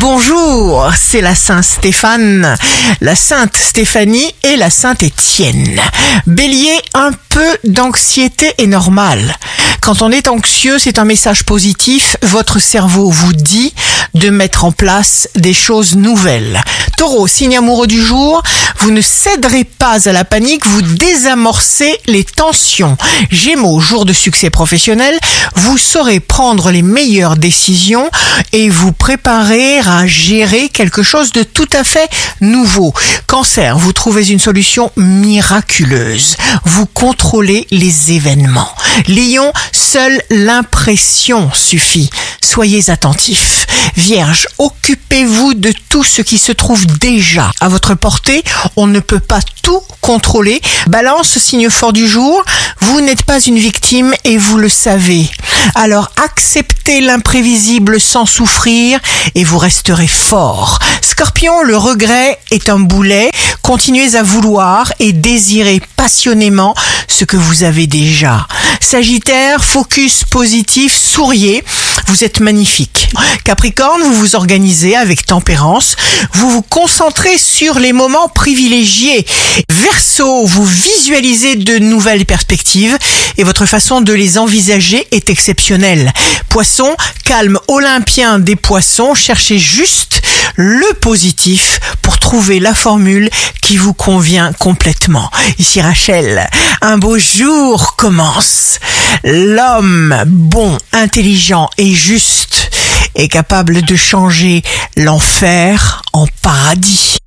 Bonjour, c'est la Sainte Stéphane, la Sainte Stéphanie et la Sainte Étienne. Bélier, un peu d'anxiété est normal. Quand on est anxieux, c'est un message positif. Votre cerveau vous dit de mettre en place des choses nouvelles. Taureau, signe amoureux du jour, vous ne céderez pas à la panique, vous désamorcez les tensions. Gémeaux, jour de succès professionnel, vous saurez prendre les meilleures décisions et vous préparer à gérer quelque chose de tout à fait nouveau. Cancer, vous trouvez une solution miraculeuse. Vous contrôlez les événements. Lion, seule l'impression suffit. Soyez attentifs. Vierge, occupez-vous de tout ce qui se trouve déjà à votre portée. On ne peut pas tout contrôler. Balance, signe fort du jour, vous n'êtes pas une victime et vous le savez. Alors acceptez l'imprévisible sans souffrir et vous resterez fort. Scorpion, le regret est un boulet. Continuez à vouloir et désirer passionnément ce que vous avez déjà. Sagittaire, focus positif, souriez. Vous êtes magnifique. Capricorne, vous vous organisez avec tempérance. Vous vous concentrez sur les moments privilégiés. Verseau, vous visualisez de nouvelles perspectives et votre façon de les envisager est exceptionnelle. Poisson, calme olympien des poissons, cherchez juste le positif pour trouver la formule qui vous convient complètement. Ici Rachel, un beau jour commence. L'homme bon, intelligent et juste est capable de changer l'enfer en paradis.